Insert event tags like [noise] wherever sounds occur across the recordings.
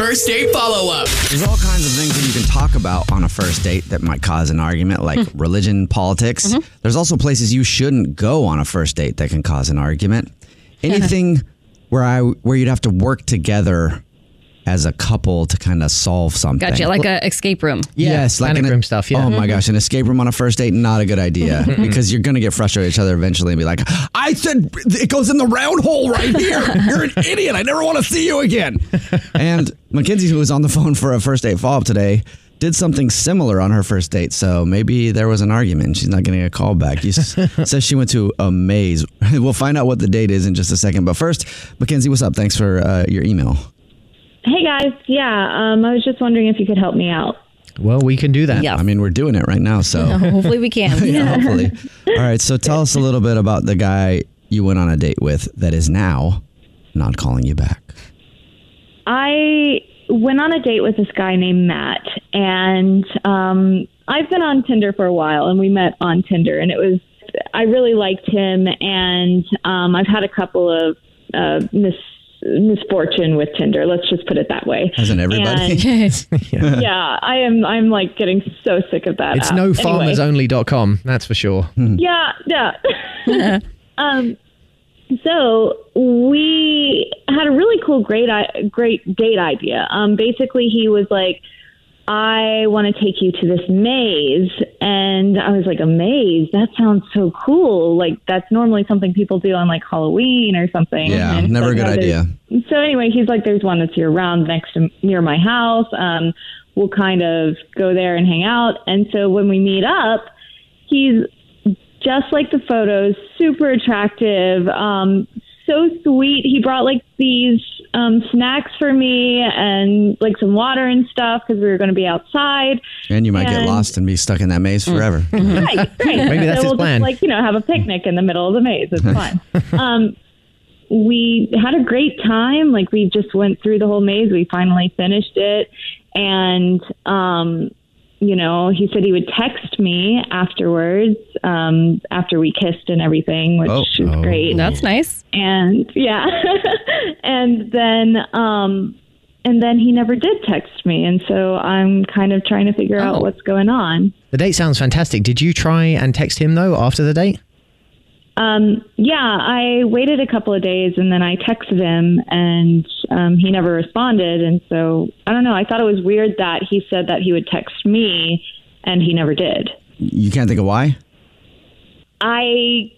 First date follow up. There's all kinds of things that you can talk about on a first date that might cause an argument, like mm-hmm. religion, politics. Mm-hmm. There's also places you shouldn't go on a first date that can cause an argument. [laughs] Anything where I where you'd have to work together as a couple to kind of solve something. Gotcha, like an escape room. yes, like panic an- room stuff, yeah. Oh my Mhm. gosh, an escape room on a first date, not a good idea [laughs] because you're gonna get frustrated with each other eventually and be like, "I said it goes in the round hole right here. You're an [laughs] idiot. I never want to see you again." and Mackenzie, who was on the phone for a first date follow up today, did something similar on her first date. So maybe there was an argument. She's not getting a call back. You s- [laughs] says she went to a maze. we'll find out what the date is in just a second. But first, Mackenzie, what's up? Thanks for uh, your email. Hey guys, yeah, um, I was just wondering if you could help me out. Well, we can do that. Yeah. I mean, we're doing it right now, so [laughs] Hopefully we can. [laughs] yeah, hopefully. All right, so tell us a little bit about the guy you went on a date with that is now not calling you back. I went on a date with this guy named Matt, and um, I've been on Tinder for a while, and we met on Tinder, and it was I really liked him, and um, I've had a couple of uh, mis misfortune with Tinder. Let's just put it that way. Hasn't everybody? And- [laughs] [laughs] yeah, I am. I'm like getting so sick of that. It's app. Anyway. nofarmersonly.com, that's for sure. Yeah, yeah. [laughs] um, so we had a really cool, great, i- great date idea. Um, basically, he was like, "I want to take you to this maze," and I was like, "A maze? That sounds so cool! Like that's normally something people do on like Halloween or something." Yeah, And never a good no, idea. so anyway, he's like, "There's one that's year round next to near my house. Um, we'll kind of go there and hang out." And so when we meet up, he's just like the photos, super attractive, um, so sweet. He brought like these um, snacks for me and like some water and stuff because we were going to be outside. And you might get lost and be stuck in that maze forever. [laughs] Right, [laughs] right. Maybe that's so his we'll plan. Just, like you know, have a picnic in the middle of the maze. It's fun. [laughs] um, we had a great time. Like we just went through the whole maze. We finally finished it, and um, you know, he said he would text me afterwards um, after we kissed and everything, which Oh. was Oh. great. That's nice. and yeah, [laughs] and then. Um, and then he never did text me, and so I'm kind of trying to figure Oh. out what's going on. The date sounds fantastic. Did you try and text him, though, after the date? Um, yeah, I waited a couple of days and then I texted him and um, he never responded. And so I don't know. I thought it was weird that he said that he would text me and he never did. You can't think of why? I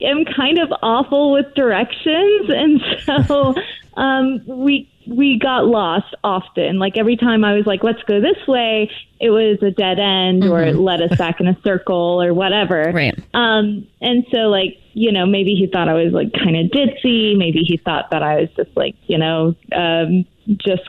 am kind of awful with directions, [laughs] and so um, we we got lost often. Like every time I was like, "Let's go this way," it was a dead end, or it led us back in a circle, or whatever. Right. Um, and so like you know, maybe he thought I was like kind of ditzy. Maybe he thought that I was just like you know, um, just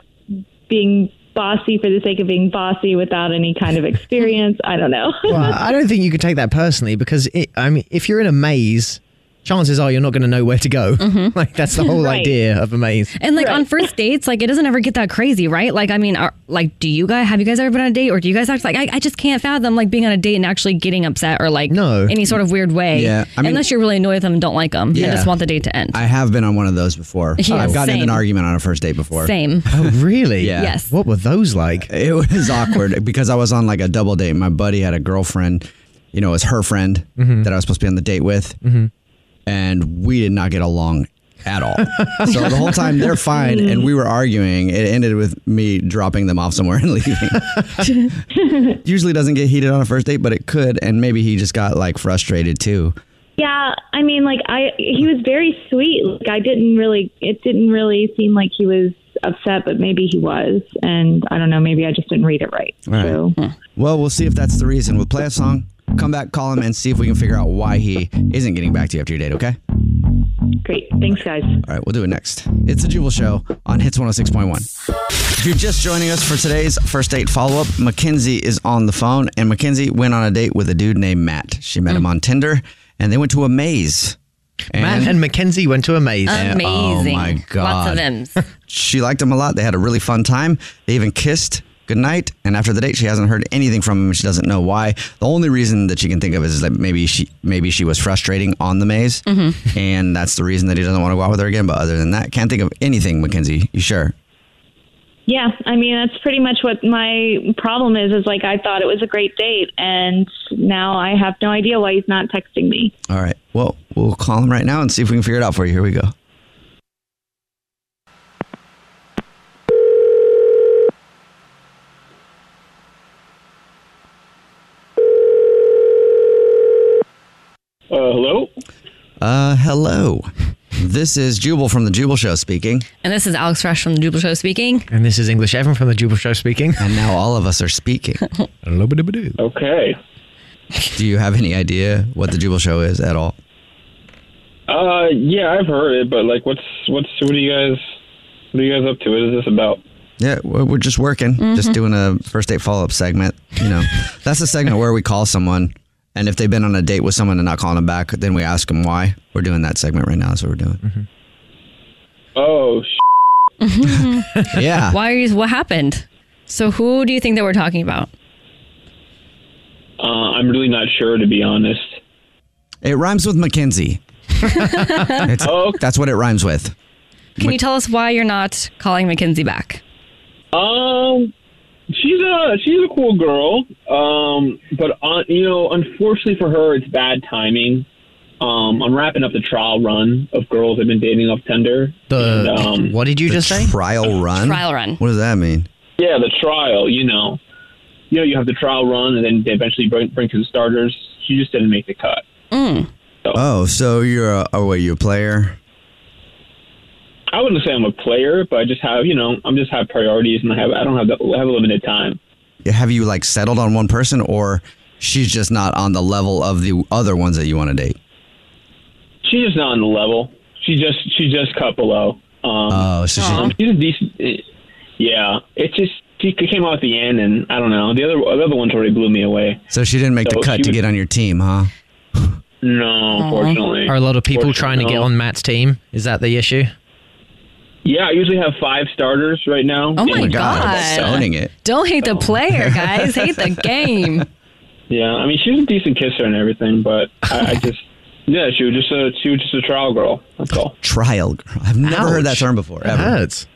being bossy for the sake of being bossy without any kind of experience. I don't know. Well, [laughs] I don't think you could take that personally because it, I mean, if you're in a maze chances are you're not going to know where to go. Mm-hmm. [laughs] like that's the whole Right. idea of a maze. And like on first dates, like it doesn't ever get that crazy, right? Like I mean, are, like do you guys have you guys ever been on a date, or do you guys act like I, I just can't fathom like being on a date and actually getting upset or like No. any sort of weird way. Yeah, I mean- unless you're really annoyed with them and don't like them Yeah. and just want the date to end. I have been on one of those before. [laughs] Yeah, I've gotten in an argument on a first date before. Same. [laughs] Oh, really? Yeah. Yes. What were those like? It was awkward because I was on like a double date. My buddy had a girlfriend, you know, it was her friend mm-hmm. that I was supposed to be on the date with. Mm-hmm. And we did not get along at all. so the whole time they're fine and we were arguing. It ended with me dropping them off somewhere and [laughs] leaving. [laughs] Usually doesn't get heated on a first date, but it could. And maybe he just got like frustrated too. Yeah, I mean, like I, he was very sweet. Like I didn't really, it didn't really seem like he was upset, but maybe he was, and I don't know. Maybe I just didn't read it right. Right. So Well, we'll see if that's the reason. We'll play a song, come back, call him, and see if we can figure out why he isn't getting back to you after your date, okay? great. Thanks, guys. All right, we'll do it next. It's the Jubal Show on Hits 106.1. If you're just joining us for today's first date follow up, Mackenzie is on the phone, and Mackenzie went on a date with a dude named Matt. She met him mm. on Tinder, and they went to a maze. Matt and Mackenzie went to a maze. Amazing. Oh my god, Lots of them. she liked him a lot. They had a really fun time. They even kissed goodnight. And after the date, she hasn't heard anything from him. She doesn't know why. The only reason that she can think of is that maybe she maybe she was frustrating on the maze, mm-hmm. and that's the reason that he doesn't want to go out with her again. But other than that, can't think of anything. Mackenzie, you sure? Yeah, I mean that's pretty much what my problem is. Is like I thought it was a great date, and now I have no idea why he's not texting me. All right. Well, we'll call him right now and see if we can figure it out for you. Here we go. Hello? Uh, hello. This is Jubal from the Jubal Show speaking, And this is Alex Fresh from the Jubal Show speaking. And this is English Evan from the Jubal Show speaking. and now all of us are speaking. [laughs] Okay. Do you have any idea what the Jubal Show is at all? Uh, yeah, I've heard it, but like, what's what's what are you guys what are you guys up to? What is this about? Yeah, we're we're just working, just doing a first date follow up segment. You know, [laughs] that's a segment where we call someone, and if they've been on a date with someone and not calling them back, then we ask them why. We're doing that segment right now. That's what we're doing. Oh, sh- [laughs] [laughs] Yeah. Why are you? What happened? So who do you think that we're talking about? uh, I'm really not sure to be honest. It rhymes with Mackenzie. [laughs] It's- Oh. That's what it rhymes with. Can you tell us why you're not calling Mackenzie back? Um, she's a she's a cool girl. Um, but on you know, unfortunately for her, it's bad timing. Um, I'm wrapping up the trial run of girls I've been dating off Tinder. The And, um, what did you just say? trial run. Trial run. What does that mean? Yeah, the trial. You know, you know, you have the trial run, and then they eventually bring bring to the starters. She just didn't make the cut. Oh, so you're a oh wait, you're a player. I wouldn't say I'm a player, but I just have, you know, I'm just have priorities, and I have, I don't have, the, I have a limited time. Have you like settled on one person, or she's just not on the level of the other ones that you want to date? She's just not on the level. She just, she just cut below. Um, Oh, so she, um, she's a decent. Yeah, it's just she came out at the end, and I don't know. The other, the other ones already blew me away. so she didn't make the cut to was- get on your team, huh? No, unfortunately. Are a lot of people Fortunately, trying to get on Matt's team? Is that the issue? Yeah, I usually have five starters right now. Oh my oh And, God. just owning it. Don't hate the oh. player, guys. [laughs] hate the game. Yeah, I mean, she's a decent kisser and everything, but I, I just, [laughs] yeah, she was just a, she was just a trial girl. That's all. Trial girl. I've never heard that term before. It Ever. hurts.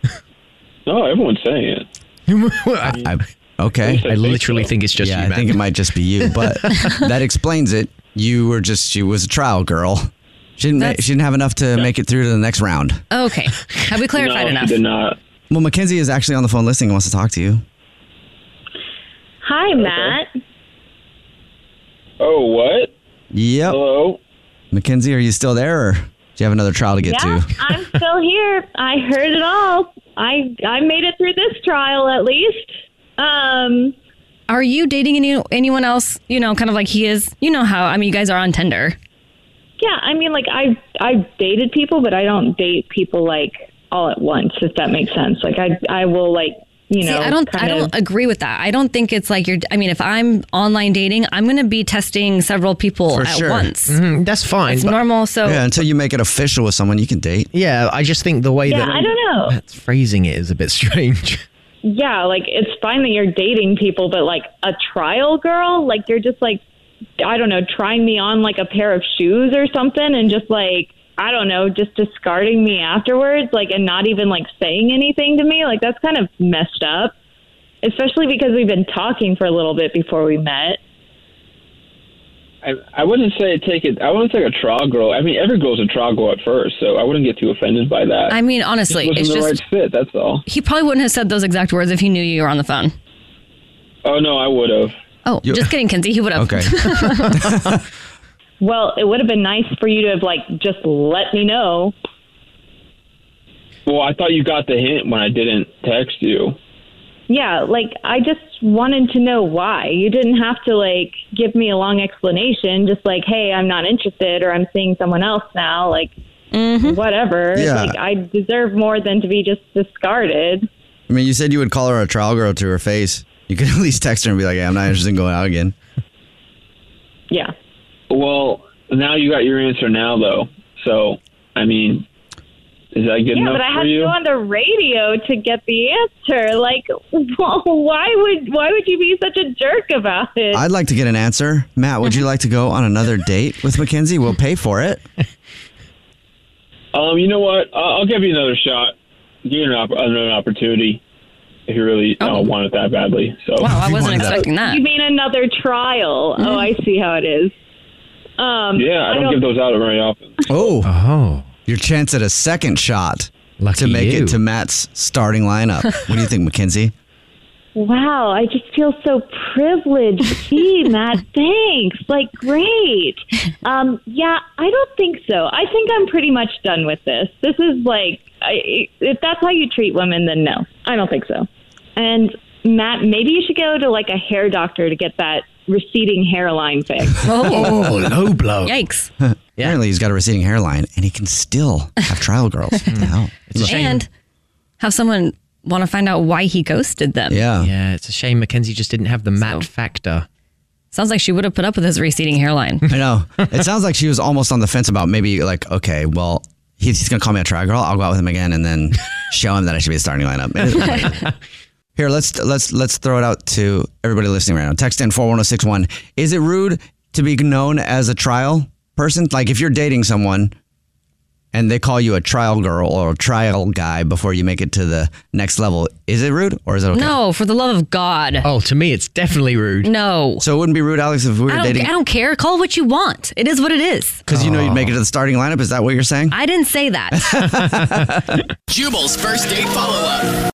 No, everyone's saying it. [laughs] I, okay. I literally think it's just yeah, you, I man. think it might just be you, but that explains it. You were just she was a trial girl. She didn't. ma- That's- she didn't have enough to make it through to the next round. Okay. Have we clarified no, enough? she did not. Well, Mackenzie is actually on the phone listening and wants to talk to you. Hi, Matt. Oh, what? Yep. Hello? Mackenzie, are you still there, or do you have another trial to get Yeah, to? I'm still here. I heard it all. I I made it through this trial at least. Um, Are you dating any, anyone else? You know, kind of like he is. You know how? I mean, you guys are on Tinder. Yeah, I mean, like I I've dated people, but I don't date people like all at once. If that makes sense. Like I I will like you See, know, I don't. I kind of- don't agree with that. I don't think it's like you're. I mean, if I'm online dating, I'm going to be testing several people For at sure. once. Mhm, that's fine. It's normal. So Yeah, until you make it official with someone, you can date. yeah, I just think the way Yeah, that I don't know. That's phrasing it is a bit [laughs] strange. Yeah, like it's fine that you're dating people, but like a trial girl, like you're just like, I don't know, trying me on like a pair of shoes or something, and just like, I don't know, just discarding me afterwards, like, and not even like saying anything to me. Like that's kind of messed up, especially because we've been talking for a little bit before we met. I, I wouldn't say take it. I wouldn't say a trial girl. I mean, every girl's a trial girl at first, so I wouldn't get too offended by that. I mean, honestly, it it's wasn't the just right fit. That's all. he probably wouldn't have said those exact words if he knew you were on the phone. Oh no, I would have. Oh, You- just kidding, Kinsey. He would have. Okay. [laughs] Well, it would have been nice for you to have like just let me know. Well, I thought you got the hint when I didn't text you. Yeah, like I just wanted to know why. You didn't have to like give me a long explanation, just like, "Hey, I'm not interested or I'm seeing someone else now." Like mm-hmm. whatever. Yeah. Like I deserve more than to be just discarded. I mean, you said you would call her a trial girl to her face. You could [laughs] at least text her and be like, hey, I'm not interested in going out again. Yeah. Well, now you got your answer now, though. So, I mean, is that good Yeah, enough but I for had to you? go on the radio to get the answer. Like [laughs] why would why would you be such a jerk about it? I'd like to get an answer. Matt, would you [laughs] like to go on another date with Mackenzie? We'll pay for it. Um, you know what? I'll, I'll give you another shot. Give you an opp- another opportunity if you really uh, want it that badly. So, Wow, I wasn't wanted that. expecting that. You mean another trial? Oh, I see how it is. Um, yeah, I don't, give those out very often. Oh, Oh, your chance at a second shot lucky to make you. it to Matt's starting lineup. what do you think, Mackenzie? Wow, I just feel so privileged. Gee, [laughs] Matt, thanks. Like, great. Um, yeah, I don't think so. I think I'm pretty much done with this. This is like, I, if that's how you treat women, then no, I don't think so. And Matt, maybe you should go to like a hair doctor to get that receding hairline fixed. [laughs] Oh. oh, low blow. Yikes. [laughs] Apparently, he's got a receding hairline and he can still have trial girls. What the hmm. hell? It's a shame. And have someone want to find out why he ghosted them. Yeah. yeah, it's a shame Mackenzie just didn't have the Matt So- factor. Sounds like she would have put up with his receding hairline. [laughs] I know. It sounds like she was almost on the fence about maybe like, okay, well, he's, he's gonna call me a trial girl. I'll go out with him again and then show him that I should be the starting lineup. Here, let's let's let's throw it out to everybody listening right now. Text in four one zero six one. Is it rude to be known as a trial person? Like if you're dating someone and they call you a trial girl or a trial guy before you make it to the next level, is it rude or is it okay? No, for the love of God. Oh, to me, it's definitely rude. No. So it wouldn't be rude, Alex, if we were I don't, dating I don't care. Call it what you want. It is what it is. because you know you'd make it to the starting lineup. Is that what you're saying? I didn't say that. [laughs] Jubal's first date follow up.